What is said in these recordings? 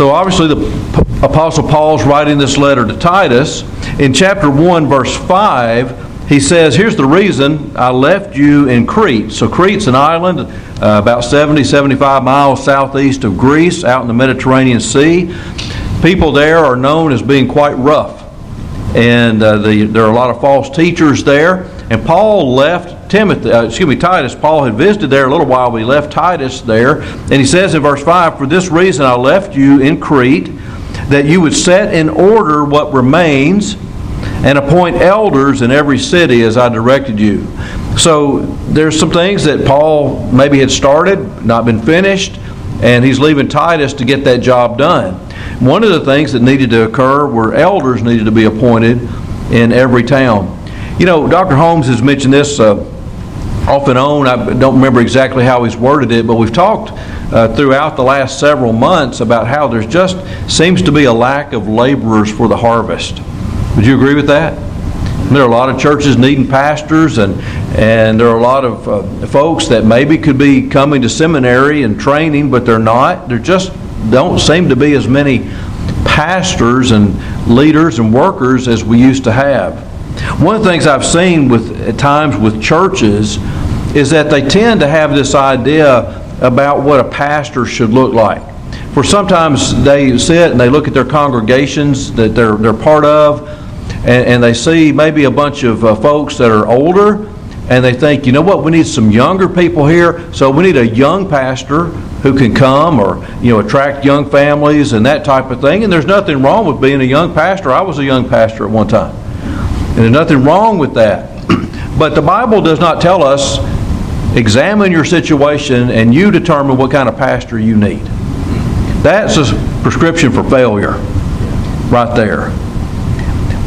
So obviously the Apostle Paul's writing this letter to Titus. In chapter 1, verse 5, he says, Here's the reason I left you in Crete. So Crete's an island uh, about 70, 75 miles southeast of Greece, out in the Mediterranean Sea. People there are known as being quite rough. And uh, the, there are a lot of false teachers there. And Paul left Timothy, uh, excuse me, Titus. Paul had visited there a little while, he left Titus there. And he says in verse 5 For this reason I left you in Crete, that you would set in order what remains and appoint elders in every city as I directed you. So there's some things that Paul maybe had started, not been finished, and he's leaving Titus to get that job done. One of the things that needed to occur were elders needed to be appointed in every town. You know, Dr. Holmes has mentioned this uh, off and on. I don't remember exactly how he's worded it, but we've talked uh, throughout the last several months about how there's just seems to be a lack of laborers for the harvest. Would you agree with that? There are a lot of churches needing pastors, and and there are a lot of uh, folks that maybe could be coming to seminary and training, but they're not. There just don't seem to be as many pastors and leaders and workers as we used to have. One of the things I've seen with at times with churches is that they tend to have this idea about what a pastor should look like. For sometimes they sit and they look at their congregations that they're they're part of, and, and they see maybe a bunch of uh, folks that are older, and they think, you know what, we need some younger people here, so we need a young pastor who can come or you know attract young families and that type of thing. And there's nothing wrong with being a young pastor. I was a young pastor at one time. And there's nothing wrong with that. but the Bible does not tell us examine your situation and you determine what kind of pastor you need. That's a prescription for failure right there.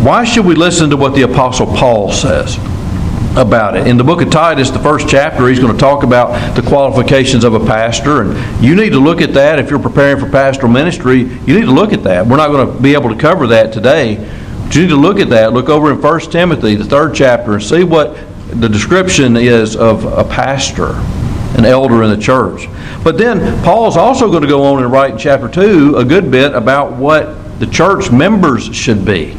Why should we listen to what the Apostle Paul says? about it. In the book of Titus, the first chapter, he's going to talk about the qualifications of a pastor. And you need to look at that if you're preparing for pastoral ministry. You need to look at that. We're not going to be able to cover that today. You need to look at that. Look over in 1 Timothy, the third chapter, and see what the description is of a pastor, an elder in the church. But then Paul's also going to go on and write in chapter 2 a good bit about what the church members should be.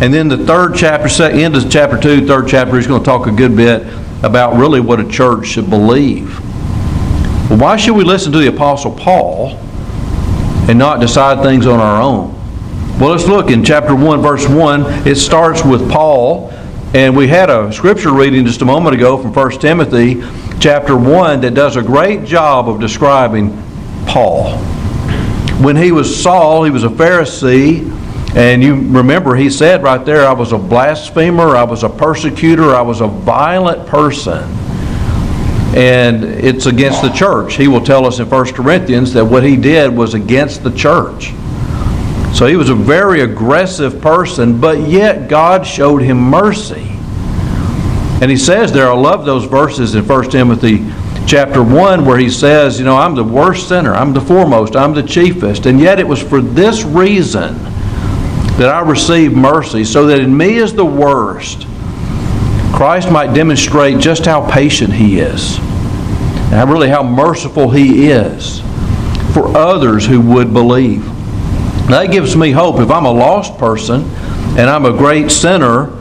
And then the third chapter, end of chapter 2, third chapter, he's going to talk a good bit about really what a church should believe. Why should we listen to the Apostle Paul and not decide things on our own? Well, let's look in chapter 1, verse 1. It starts with Paul, and we had a scripture reading just a moment ago from 1 Timothy chapter 1 that does a great job of describing Paul. When he was Saul, he was a Pharisee and you remember, he said right there, I was a blasphemer, I was a persecutor, I was a violent person. And it's against the church. He will tell us in 1 Corinthians that what he did was against the church. So he was a very aggressive person, but yet God showed him mercy. And he says there, I love those verses in 1 Timothy chapter 1 where he says, You know, I'm the worst sinner, I'm the foremost, I'm the chiefest. And yet it was for this reason that I receive mercy, so that in me as the worst, Christ might demonstrate just how patient He is, and really how merciful He is for others who would believe. That gives me hope. If I'm a lost person and I'm a great sinner,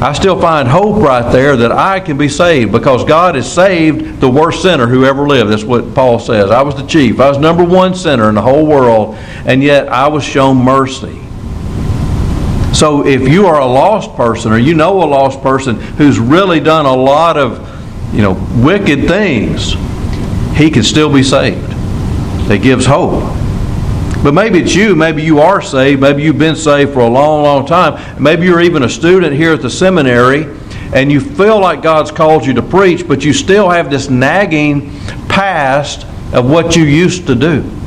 I still find hope right there that I can be saved because God has saved the worst sinner who ever lived. That's what Paul says. I was the chief. I was number one sinner in the whole world, and yet I was shown mercy. So if you are a lost person or you know a lost person who's really done a lot of, you know, wicked things, he can still be saved. That gives hope. But maybe it's you. Maybe you are saved. Maybe you've been saved for a long, long time. Maybe you're even a student here at the seminary and you feel like God's called you to preach, but you still have this nagging past of what you used to do.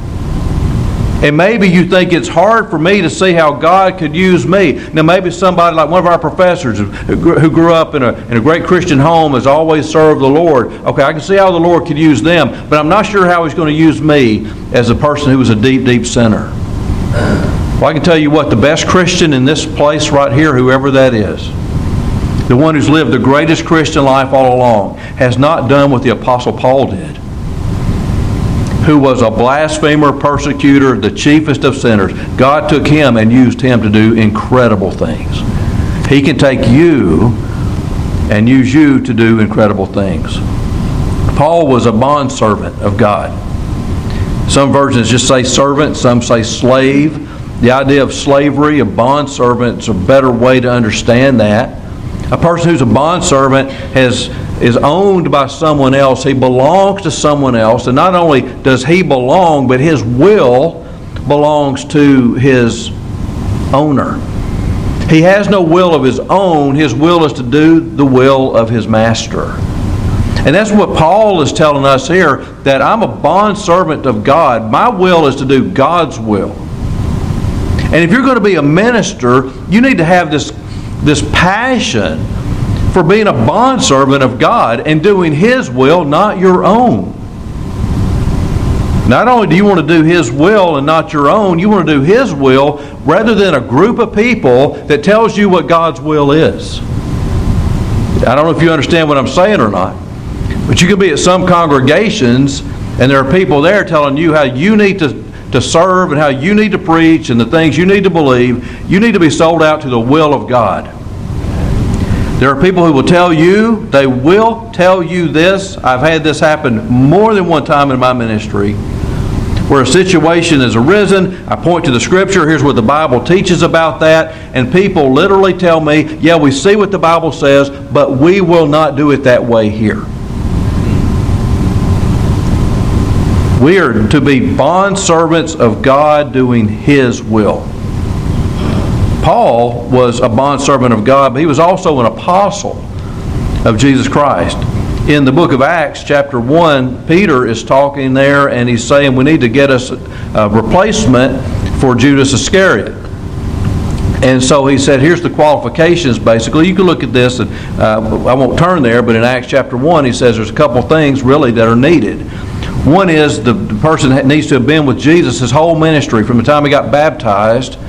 And maybe you think it's hard for me to see how God could use me. Now, maybe somebody like one of our professors who grew up in a, in a great Christian home has always served the Lord. Okay, I can see how the Lord could use them, but I'm not sure how He's going to use me as a person who was a deep, deep sinner. Well, I can tell you what, the best Christian in this place right here, whoever that is, the one who's lived the greatest Christian life all along, has not done what the Apostle Paul did who was a blasphemer, persecutor, the chiefest of sinners. God took him and used him to do incredible things. He can take you and use you to do incredible things. Paul was a bondservant of God. Some versions just say servant, some say slave. The idea of slavery, a bondservant, is a better way to understand that. A person who's a bondservant has is owned by someone else. He belongs to someone else. And not only does he belong, but his will belongs to his owner. He has no will of his own. His will is to do the will of his master. And that's what Paul is telling us here that I'm a bond servant of God. My will is to do God's will. And if you're going to be a minister, you need to have this, this passion for being a bondservant of God and doing His will, not your own. Not only do you want to do His will and not your own, you want to do His will rather than a group of people that tells you what God's will is. I don't know if you understand what I'm saying or not, but you could be at some congregations and there are people there telling you how you need to, to serve and how you need to preach and the things you need to believe. You need to be sold out to the will of God. There are people who will tell you, they will tell you this. I've had this happen more than one time in my ministry where a situation has arisen. I point to the scripture. Here's what the Bible teaches about that. And people literally tell me, yeah, we see what the Bible says, but we will not do it that way here. We are to be bond servants of God doing His will. Paul was a bondservant of God, but he was also an apostle of Jesus Christ. In the book of Acts, chapter 1, Peter is talking there and he's saying we need to get us a replacement for Judas Iscariot. And so he said, here's the qualifications basically. You can look at this, and uh, I won't turn there, but in Acts chapter 1, he says there's a couple things really that are needed. One is the, person needs to have been with Jesus his whole ministry from the time he got baptized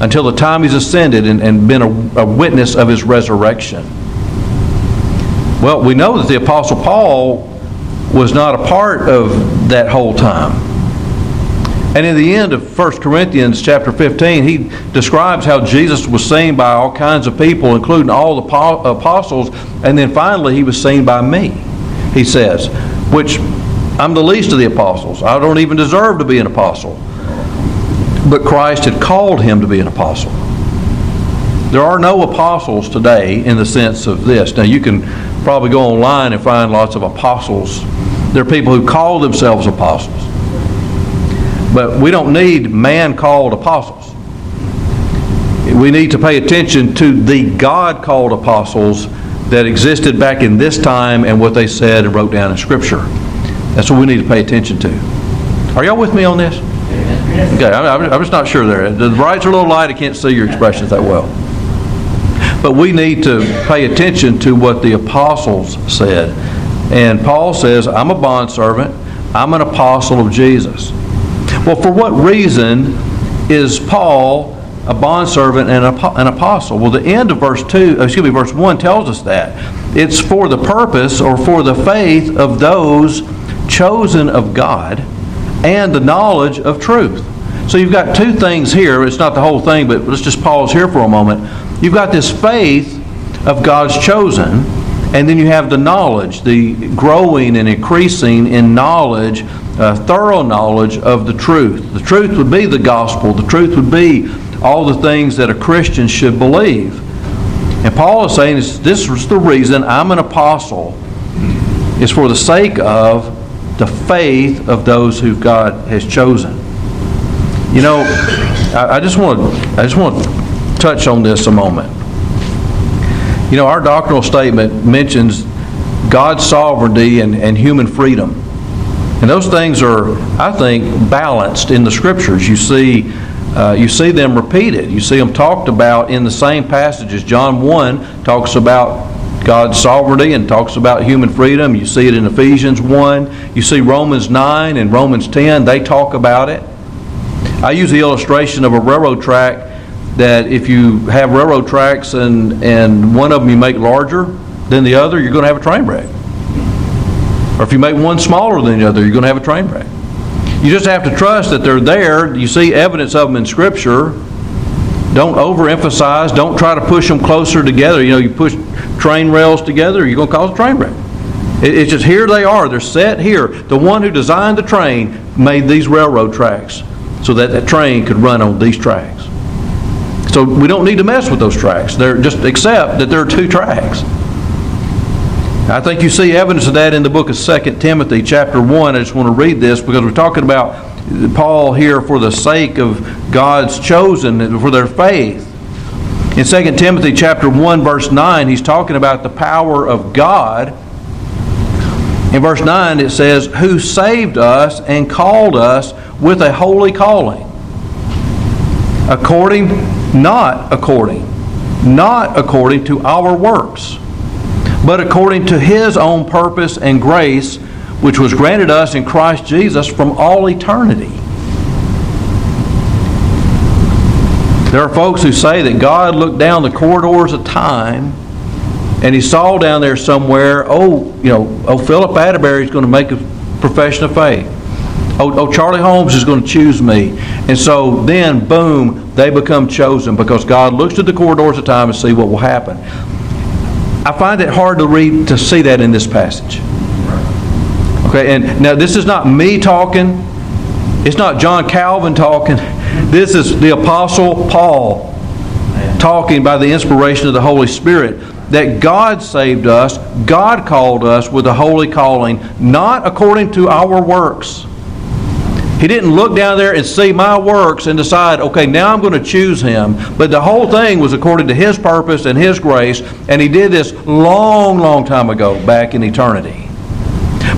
until the time he's ascended and, and been a, a witness of his resurrection. Well, we know that the Apostle Paul was not a part of that whole time. And in the end of 1 Corinthians chapter 15, he describes how Jesus was seen by all kinds of people, including all the apostles, and then finally he was seen by me, he says, which I'm the least of the apostles. I don't even deserve to be an apostle but Christ had called him to be an apostle. There are no apostles today in the sense of this. Now, you can probably go online and find lots of apostles. There are people who call themselves apostles. But we don't need man called apostles. We need to pay attention to the God called apostles that existed back in this time and what they said and wrote down in Scripture. That's what we need to pay attention to. Are y'all with me on this? Okay, I'm, I'm just not sure there. The brights are a little light. I can't see your expressions that well. But we need to pay attention to what the apostles said. And Paul says, I'm a bondservant. I'm an apostle of Jesus. Well, for what reason is Paul a bondservant and an apostle? Well, the end of verse 2, excuse me, verse 1 tells us that. It's for the purpose or for the faith of those chosen of God and the knowledge of truth. So you've got two things here. It's not the whole thing, but let's just pause here for a moment. You've got this faith of God's chosen, and then you have the knowledge, the growing and increasing in knowledge, uh, thorough knowledge of the truth. The truth would be the gospel. The truth would be all the things that a Christian should believe. And Paul is saying this is the reason I'm an apostle. It's for the sake of the faith of those who God has chosen. You know, I, I just want I just want to touch on this a moment. You know, our doctrinal statement mentions God's sovereignty and, and human freedom. And those things are, I think, balanced in the scriptures. You see, uh, you see them repeated. You see them talked about in the same passages. John 1 talks about God's sovereignty and talks about human freedom. You see it in Ephesians 1. You see Romans 9 and Romans 10. They talk about it. I use the illustration of a railroad track that if you have railroad tracks and, and one of them you make larger than the other, you're going to have a train wreck. Or if you make one smaller than the other, you're going to have a train wreck. You just have to trust that they're there. You see evidence of them in Scripture. Don't overemphasize. Don't try to push them closer together. You know, you push train rails together, you're going to cause a train wreck. It's just here they are. They're set here. The one who designed the train made these railroad tracks so that that train could run on these tracks. So we don't need to mess with those tracks. They're just accept that there are two tracks. I think you see evidence of that in the book of 2 Timothy chapter 1. I just want to read this because we're talking about Paul here for the sake of God's chosen, for their faith. In 2 Timothy chapter 1 verse 9, he's talking about the power of God. In verse 9 it says, "Who saved us and called us with a holy calling, according not according, not according to our works." but according to his own purpose and grace, which was granted us in Christ Jesus from all eternity. There are folks who say that God looked down the corridors of time and he saw down there somewhere, oh, you know, oh, Philip Atterbury is going to make a profession of faith. Oh, oh, Charlie Holmes is going to choose me. And so then, boom, they become chosen because God looks at the corridors of time and see what will happen. I find it hard to read to see that in this passage. Okay, and now this is not me talking. It's not John Calvin talking. This is the Apostle Paul talking by the inspiration of the Holy Spirit that God saved us, God called us with a holy calling, not according to our works. He didn't look down there and see my works and decide, okay, now I'm going to choose him. But the whole thing was according to his purpose and his grace, and he did this long, long time ago, back in eternity.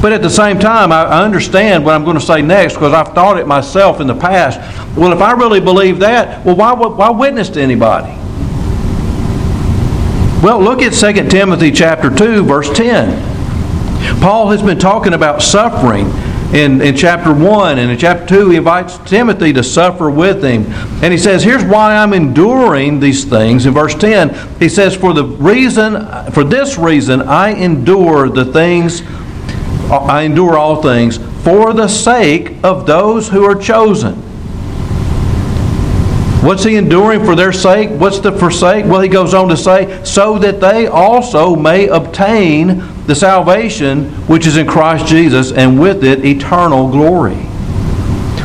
But at the same time, I understand what I'm going to say next because I've thought it myself in the past. Well, if I really believe that, well, why, why witness to anybody? Well, look at 2 Timothy chapter 2, verse 10. Paul has been talking about suffering in, in chapter 1 and in chapter 2 he invites timothy to suffer with him and he says here's why i'm enduring these things in verse 10 he says for the reason for this reason i endure the things i endure all things for the sake of those who are chosen What's he enduring for their sake? What's the forsake? Well, he goes on to say, so that they also may obtain the salvation which is in Christ Jesus, and with it eternal glory.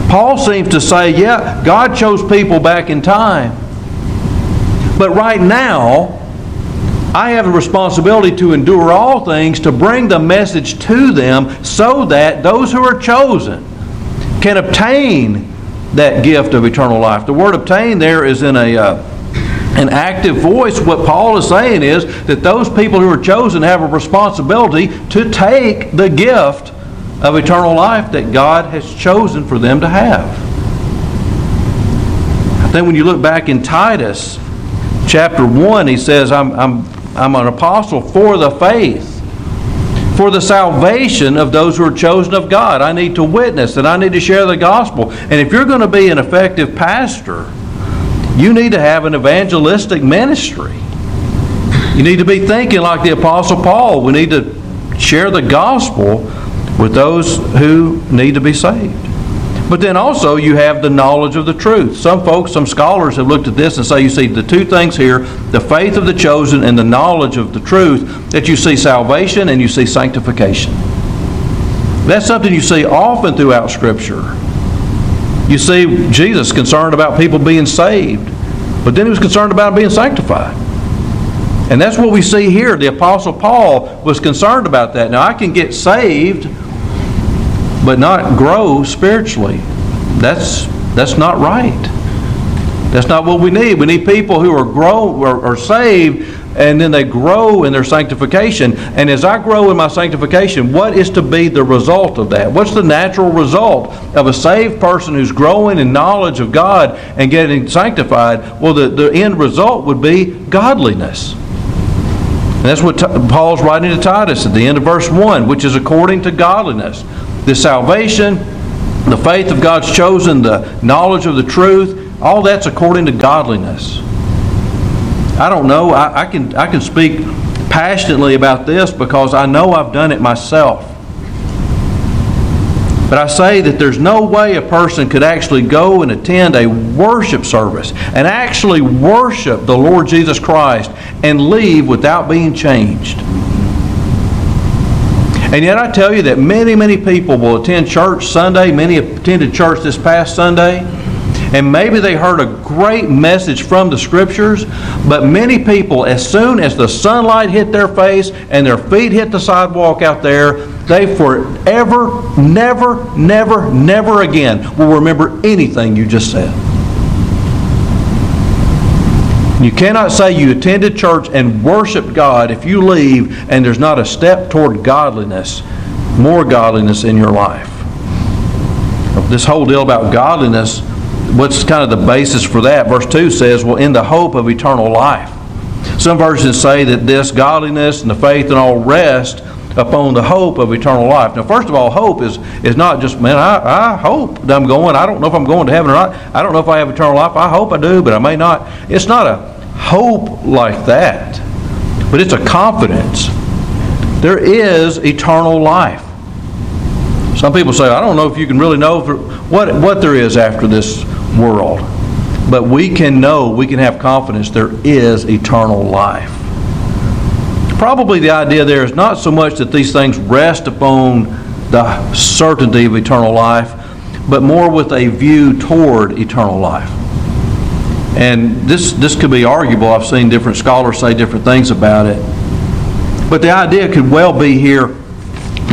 Paul seems to say, yeah, God chose people back in time. But right now, I have a responsibility to endure all things, to bring the message to them so that those who are chosen can obtain that gift of eternal life. The word obtain there is in a uh, an active voice. What Paul is saying is that those people who are chosen have a responsibility to take the gift of eternal life that God has chosen for them to have. I think when you look back in Titus chapter 1, he says, I'm, I'm, I'm an apostle for the faith for the salvation of those who are chosen of God. I need to witness and I need to share the gospel. And if you're going to be an effective pastor, you need to have an evangelistic ministry. You need to be thinking like the Apostle Paul. We need to share the gospel with those who need to be saved. But then also you have the knowledge of the truth. Some folks, some scholars have looked at this and say you see the two things here, the faith of the chosen and the knowledge of the truth, that you see salvation and you see sanctification. That's something you see often throughout Scripture. You see Jesus concerned about people being saved, but then he was concerned about being sanctified. And that's what we see here. The Apostle Paul was concerned about that. Now, I can get saved but not grow spiritually. That's that's not right. That's not what we need. We need people who are grow are, are saved and then they grow in their sanctification. And as I grow in my sanctification, what is to be the result of that? What's the natural result of a saved person who's growing in knowledge of God and getting sanctified? Well, the, the end result would be godliness. And that's what Paul's writing to Titus at the end of verse 1, which is according to godliness the salvation, the faith of God's chosen, the knowledge of the truth, all that's according to godliness. I don't know. I, I, can, I can speak passionately about this because I know I've done it myself. But I say that there's no way a person could actually go and attend a worship service and actually worship the Lord Jesus Christ and leave without being changed. And yet I tell you that many, many people will attend church Sunday. Many attended church this past Sunday. And maybe they heard a great message from the scriptures, but many people, as soon as the sunlight hit their face and their feet hit the sidewalk out there, they forever, never, never, never again will remember anything you just said. You cannot say you attended church and worshiped God if you leave and there's not a step toward godliness, more godliness in your life. This whole deal about godliness, what's kind of the basis for that? Verse 2 says, Well, in the hope of eternal life. Some versions say that this godliness and the faith and all rest upon the hope of eternal life. Now, first of all, hope is, is not just, man, I, I hope that I'm going. I don't know if I'm going to heaven or not. I don't know if I have eternal life. I hope I do, but I may not. It's not a hope like that, but it's a confidence. There is eternal life. Some people say, I don't know if you can really know what, what there is after this world. But we can know, we can have confidence there is eternal life. Probably the idea there is not so much that these things rest upon the certainty of eternal life, but more with a view toward eternal life. And this, this could be arguable. I've seen different scholars say different things about it. But the idea could well be here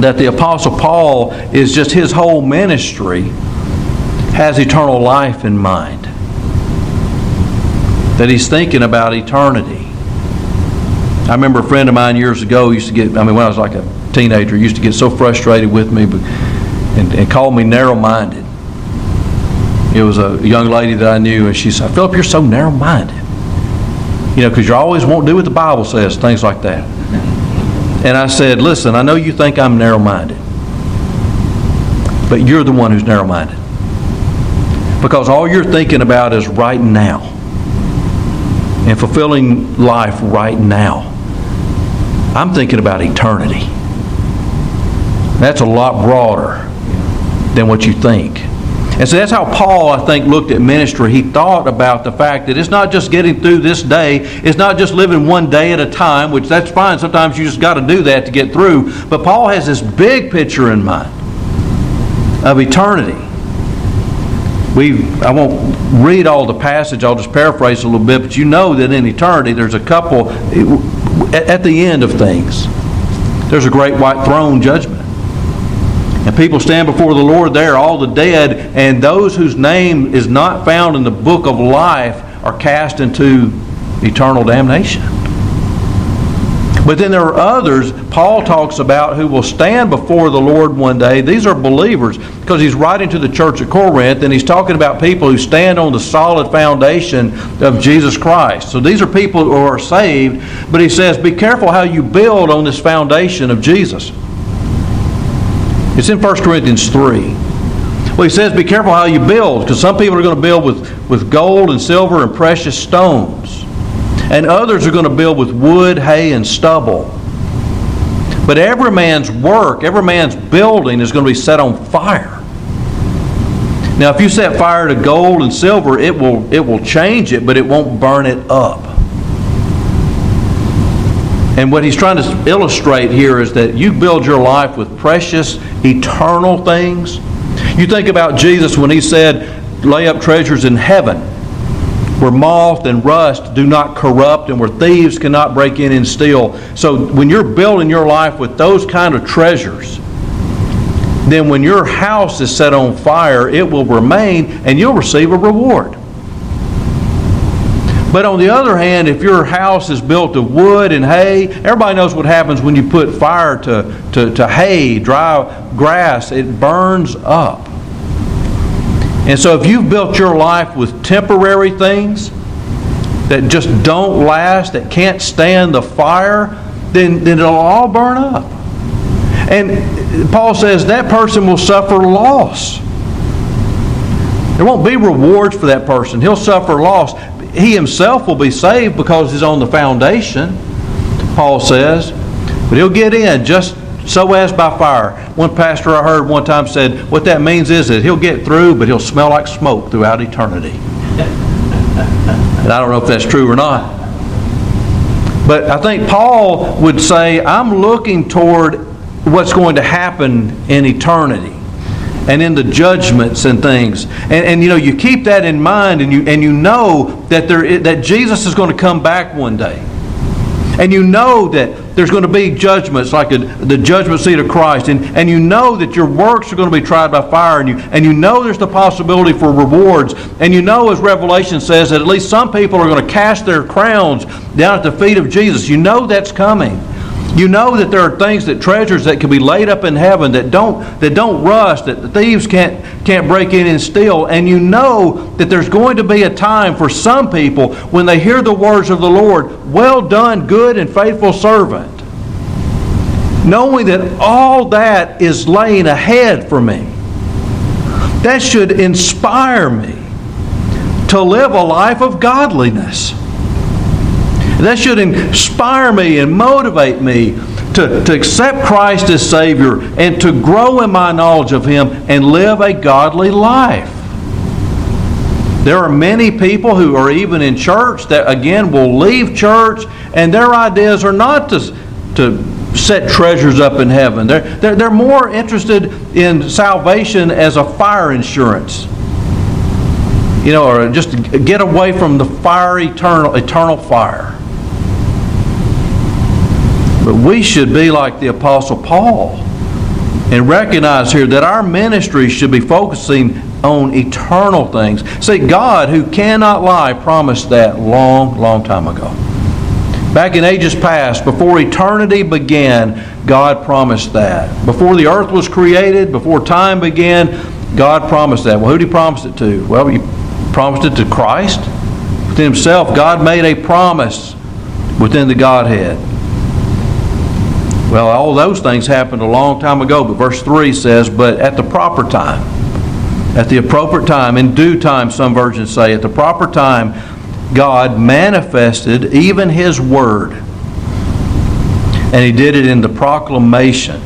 that the Apostle Paul is just his whole ministry has eternal life in mind. That he's thinking about eternity. I remember a friend of mine years ago used to get, I mean, when I was like a teenager, used to get so frustrated with me and, and call me narrow minded. It was a young lady that I knew, and she said, Philip, you're so narrow minded. You know, because you always won't do what the Bible says, things like that. And I said, Listen, I know you think I'm narrow minded, but you're the one who's narrow minded. Because all you're thinking about is right now and fulfilling life right now. I'm thinking about eternity. That's a lot broader than what you think. And so that's how Paul, I think, looked at ministry. He thought about the fact that it's not just getting through this day, it's not just living one day at a time, which that's fine. Sometimes you just got to do that to get through. But Paul has this big picture in mind of eternity. We, I won't read all the passage, I'll just paraphrase a little bit, but you know that in eternity there's a couple at the end of things. There's a great white throne judgment. And people stand before the Lord there, all the dead, and those whose name is not found in the book of life are cast into eternal damnation. But then there are others Paul talks about who will stand before the Lord one day. These are believers because he's writing to the church at Corinth and he's talking about people who stand on the solid foundation of Jesus Christ. So these are people who are saved, but he says, be careful how you build on this foundation of Jesus. It's in 1 Corinthians 3. Well, he says, be careful how you build because some people are going to build with, with gold and silver and precious stones and others are going to build with wood, hay, and stubble. But every man's work, every man's building is going to be set on fire. Now, if you set fire to gold and silver, it will, it will change it, but it won't burn it up. And what he's trying to illustrate here is that you build your life with precious, eternal things. You think about Jesus when he said, lay up treasures in heaven where moth and rust do not corrupt and where thieves cannot break in and steal. So when you're building your life with those kind of treasures, then when your house is set on fire, it will remain and you'll receive a reward. But on the other hand, if your house is built of wood and hay, everybody knows what happens when you put fire to, to, to hay, dry grass, it burns up. And so if you've built your life with temporary things that just don't last, that can't stand the fire, then, then it'll all burn up. And Paul says that person will suffer loss. There won't be rewards for that person. He'll suffer loss. He himself will be saved because he's on the foundation, Paul says. But he'll get in just, so as by fire. One pastor I heard one time said, what that means is that he'll get through, but he'll smell like smoke throughout eternity. and I don't know if that's true or not. But I think Paul would say, I'm looking toward what's going to happen in eternity and in the judgments and things. And, and you know, you keep that in mind and you, and you know that, there, that Jesus is going to come back one day. And you know that there's going to be judgments like a, the judgment seat of Christ. And, and you know that your works are going to be tried by fire. And you, and you know there's the possibility for rewards. And you know, as Revelation says, that at least some people are going to cast their crowns down at the feet of Jesus. You know that's coming. You know that there are things that treasures that can be laid up in heaven that don't that don't rust, that the thieves can't can't break in and steal, and you know that there's going to be a time for some people when they hear the words of the Lord, well done, good and faithful servant. Knowing that all that is laying ahead for me. That should inspire me to live a life of godliness. That should inspire me and motivate me to, to accept Christ as Savior and to grow in my knowledge of Him and live a godly life. There are many people who are even in church that, again, will leave church and their ideas are not to, to set treasures up in heaven. They're, they're, they're more interested in salvation as a fire insurance. You know, or just get away from the fire, eternal, eternal fire. But we should be like the Apostle Paul and recognize here that our ministry should be focusing on eternal things. See, God, who cannot lie, promised that long, long time ago. Back in ages past, before eternity began, God promised that. Before the earth was created, before time began, God promised that. Well, who did He promise it to? Well, He promised it to Christ. Within Himself, God made a promise within the Godhead. Well, all those things happened a long time ago, but verse 3 says, But at the proper time, at the appropriate time, in due time, some versions say, at the proper time, God manifested even His Word. And He did it in the proclamation.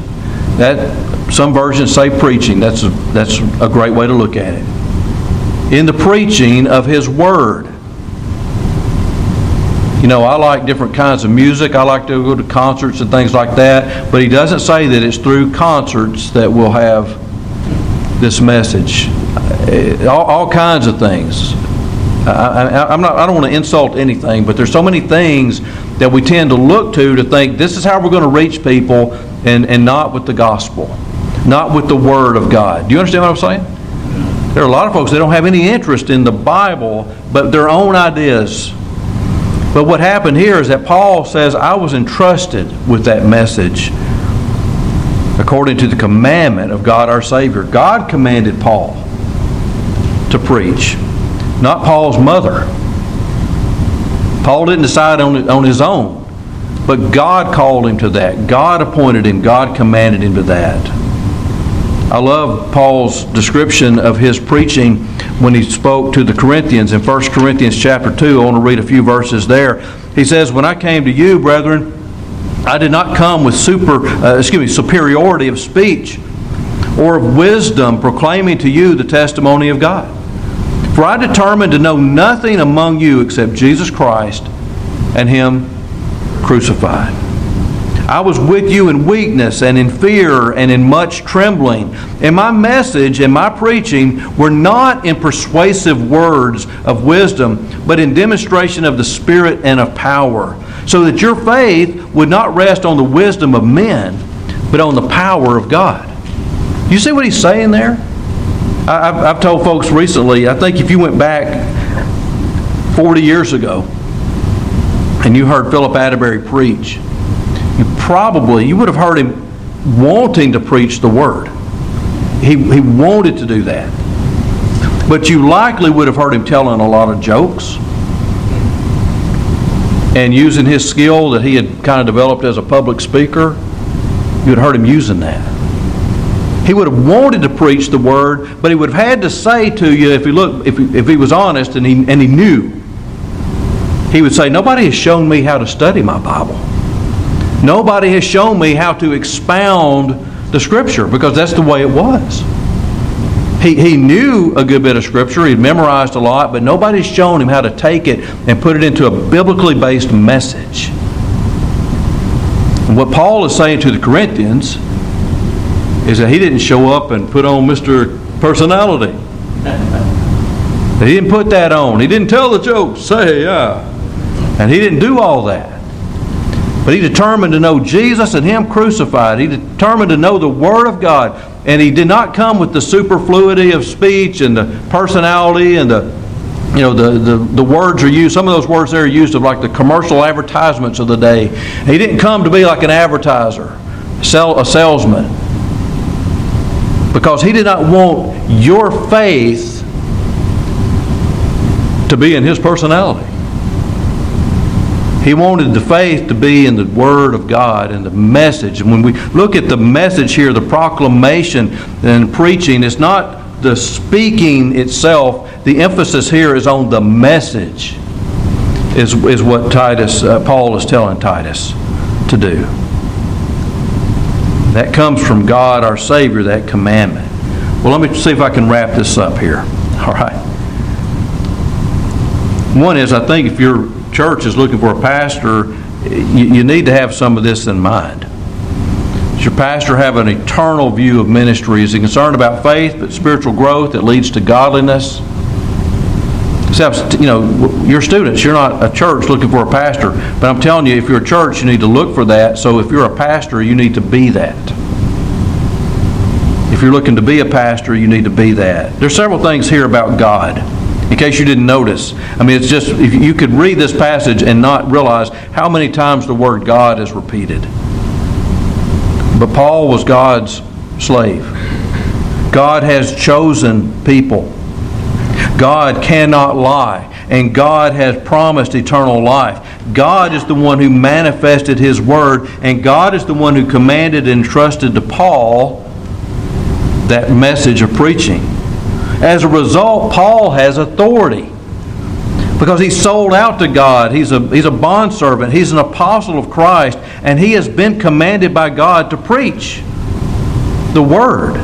That some versions say preaching. That's a, that's a great way to look at it. In the preaching of His Word. You know, I like different kinds of music. I like to go to concerts and things like that. But he doesn't say that it's through concerts that we'll have this message. Uh, all, all kinds of things. I, am not, I don't want to insult anything, but there's so many things that we tend to look to to think this is how we're going to reach people and, and not with the gospel, not with the Word of God. Do you understand what I'm saying? There are a lot of folks that don't have any interest in the Bible, but their own ideas but what happened here is that Paul says, I was entrusted with that message according to the commandment of God our Savior. God commanded Paul to preach, not Paul's mother. Paul didn't decide on, on his own, but God called him to that. God appointed him. God commanded him to that. I love Paul's description of his preaching when he spoke to the Corinthians in 1 Corinthians chapter 2. I want to read a few verses there. He says, When I came to you, brethren, I did not come with super, uh, excuse me, superiority of speech or of wisdom proclaiming to you the testimony of God. For I determined to know nothing among you except Jesus Christ and Him crucified. I was with you in weakness and in fear and in much trembling. And my message and my preaching were not in persuasive words of wisdom, but in demonstration of the Spirit and of power, so that your faith would not rest on the wisdom of men, but on the power of God. You see what he's saying there? I've, I've told folks recently, I think if you went back 40 years ago and you heard Philip Atterbury preach, probably, you would have heard him wanting to preach the word. He, he wanted to do that. But you likely would have heard him telling a lot of jokes and using his skill that he had kind of developed as a public speaker. You would have heard him using that. He would have wanted to preach the word, but he would have had to say to you, if he looked, if he, if he was honest and he, and he knew, he would say, Nobody has shown me how to study my Bible. Nobody has shown me how to expound the Scripture because that's the way it was. He, he knew a good bit of Scripture, he'd memorized a lot, but nobody's shown him how to take it and put it into a biblically based message. And what Paul is saying to the Corinthians is that he didn't show up and put on Mr. Personality. He didn't put that on. He didn't tell the jokes, say, yeah. And he didn't do all that. But he determined to know Jesus and Him crucified. He determined to know the Word of God. And he did not come with the superfluity of speech and the personality and the you know the, the, the words are used some of those words there are used of like the commercial advertisements of the day he didn't come to be like an advertiser sell a salesman because he did not want your faith to be in his personality he wanted the faith to be in the Word of God and the message. And when we look at the message here, the proclamation and preaching, it's not the speaking itself. The emphasis here is on the message, is, is what Titus, uh, Paul is telling Titus to do. That comes from God our Savior, that commandment. Well, let me see if I can wrap this up here. All right. One is, I think if you're church is looking for a pastor, you, you need to have some of this in mind. Does your pastor have an eternal view of ministry? Is he concerned about faith, but spiritual growth that leads to godliness? Except, you know, you're students. You're not a church looking for a pastor. But I'm telling you, if you're a church, you need to look for that. So if you're a pastor, you need to be that. If you're looking to be a pastor, you need to be that. There's several things here about God in case you didn't notice. I mean, it's just, you could read this passage and not realize how many times the word God is repeated. But Paul was God's slave. God has chosen people. God cannot lie. And God has promised eternal life. God is the one who manifested His Word, and God is the one who commanded and entrusted to Paul that message of preaching. As a result, Paul has authority because he's sold out to God. He's a, he's a bondservant. He's an apostle of Christ, and he has been commanded by God to preach the Word.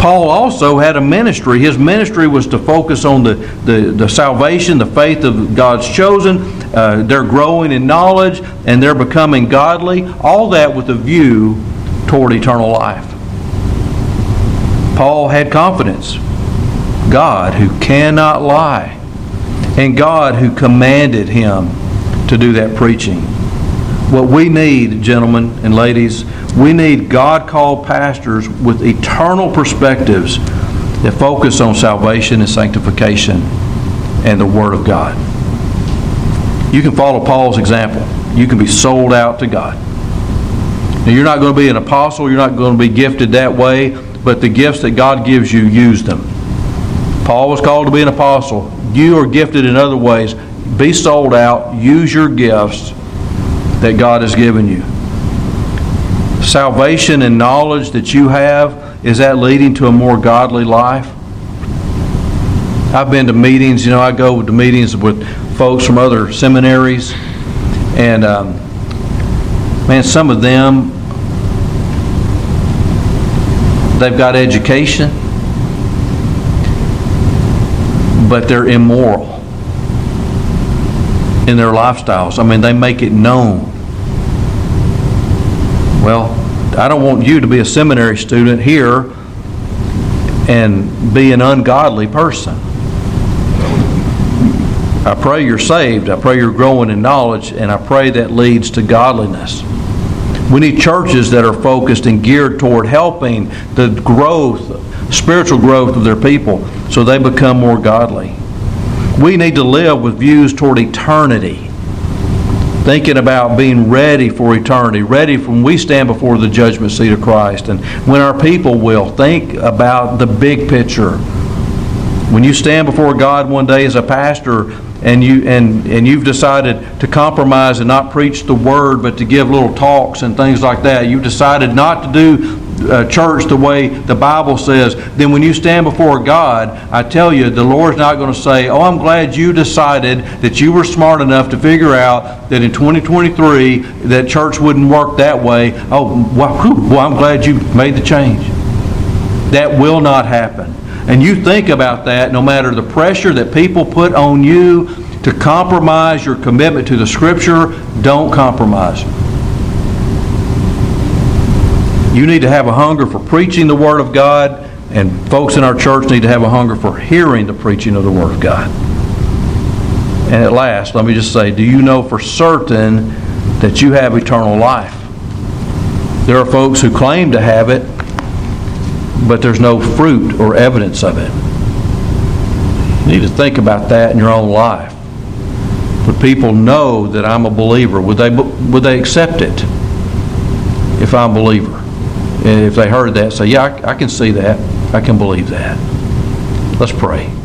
Paul also had a ministry. His ministry was to focus on the, the, the salvation, the faith of God's chosen. Uh, they're growing in knowledge and they're becoming godly. All that with a view toward eternal life. Paul had confidence. God who cannot lie, and God who commanded him to do that preaching. What we need, gentlemen and ladies, we need God called pastors with eternal perspectives that focus on salvation and sanctification and the Word of God. You can follow Paul's example. You can be sold out to God. Now, you're not going to be an apostle, you're not going to be gifted that way, but the gifts that God gives you, use them. Paul was called to be an apostle. You are gifted in other ways. Be sold out, use your gifts that God has given you. Salvation and knowledge that you have, is that leading to a more godly life? I've been to meetings, you know, I go to meetings with folks from other seminaries, and um, man, some of them They've got education, but they're immoral in their lifestyles. I mean, they make it known. Well, I don't want you to be a seminary student here and be an ungodly person. I pray you're saved. I pray you're growing in knowledge, and I pray that leads to godliness. We need churches that are focused and geared toward helping the growth, spiritual growth of their people so they become more godly. We need to live with views toward eternity, thinking about being ready for eternity, ready when we stand before the judgment seat of Christ. And when our people will, think about the big picture. When you stand before God one day as a pastor, and you, and, and you've decided to compromise and not preach the word, but to give little talks and things like that, you've decided not to do uh, church the way the Bible says, then when you stand before God, I tell you, the Lord's not going to say, oh, I'm glad you decided that you were smart enough to figure out that in 2023 that church wouldn't work that way. Oh, well, whew, well I'm glad you made the change. That will not happen. And you think about that, no matter the pressure that people put on you to compromise your commitment to the Scripture, don't compromise. You need to have a hunger for preaching the Word of God, and folks in our church need to have a hunger for hearing the preaching of the Word of God. And at last, let me just say, do you know for certain that you have eternal life? There are folks who claim to have it, but there's no fruit or evidence of it. You need to think about that in your own life. Would people know that I'm a believer? Would they, would they accept it if I'm a believer? And if they heard that, say, yeah, I, I can see that. I can believe that. Let's pray.